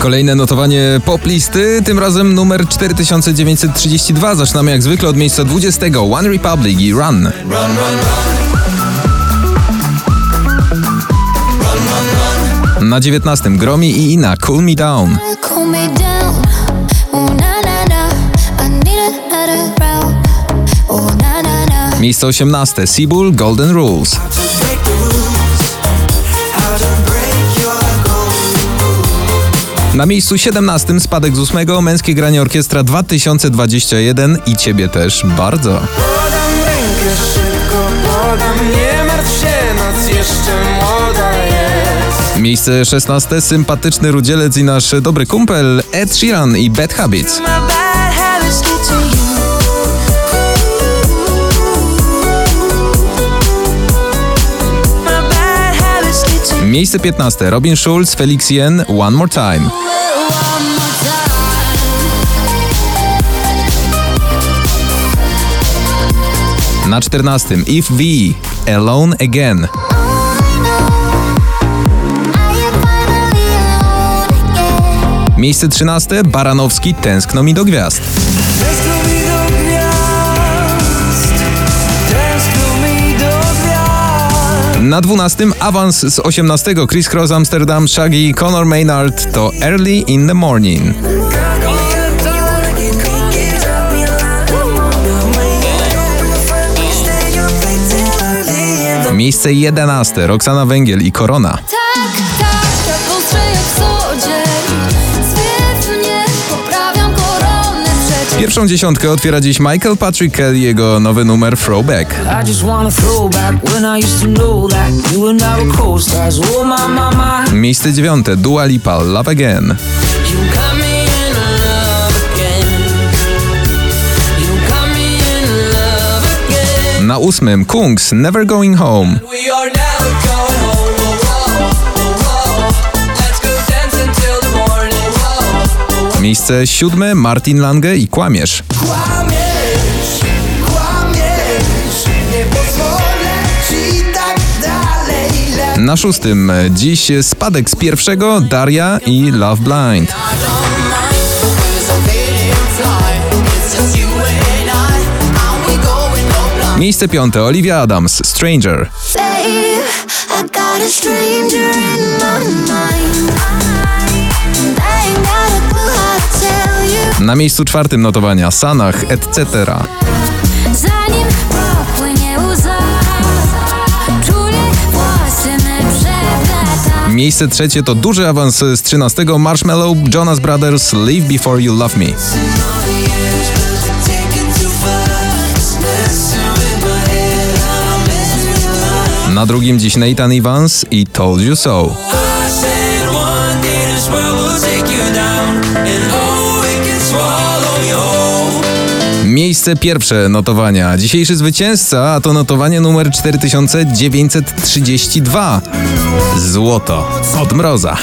Kolejne notowanie poplisty, tym razem numer 4932. Zaczynamy jak zwykle od miejsca 20. One Republic i Run. Na 19. Gromi i Ina, Cool Me Down. Miejsce 18. Seabull, Golden Rules. Na miejscu 17 spadek z 8 Męskie Granie Orkiestra 2021 i ciebie też bardzo. Podam rękę szybko, podam, nie martw się, noc jeszcze młoda jest. Miejsce 16 sympatyczny rudzielec i nasz dobry kumpel Ed Sheeran i Bad Habits. Miejsce 15 Robin Schulz, Felix Jen, One More Time. Na 14 If V, alone again. Miejsce 13 Baranowski, Tęskno mi do gwiazd. Na 12 awans z 18 Chris Cross Amsterdam, Shaggy, Conor Maynard to Early in the Morning. Miejsce 11 Roxana Węgiel i Korona. Tak, tak, Pierwszą dziesiątkę otwiera dziś Michael Patrick Kelly, jego nowy numer Throwback. Oh. Miejsce dziewiąte Dua Lipa, love again. Na ósmym Kungs, Never Going Home. Miejsce siódme Martin Lange i Kłamiesz. Kłamiesz, kłamiesz, nie pozwolę ci tak dalej. Na szóstym dziś spadek z pierwszego Daria i Love Blind. Miejsce piąte Olivia Adams, Stranger. Babe, Na miejscu czwartym notowania Sanach, etc. Zanim popłynie łza, czule włosy me przeplata. Miejsce trzecie to duży awans z 13 Marshmallow, Jonas Brothers, Live Before You Love Me. Na drugim dziś Nathan Evans i Told You So. Miejsce pierwsze notowania. Dzisiejszy zwycięzca, a to notowanie numer 4932. Złoto od mroza.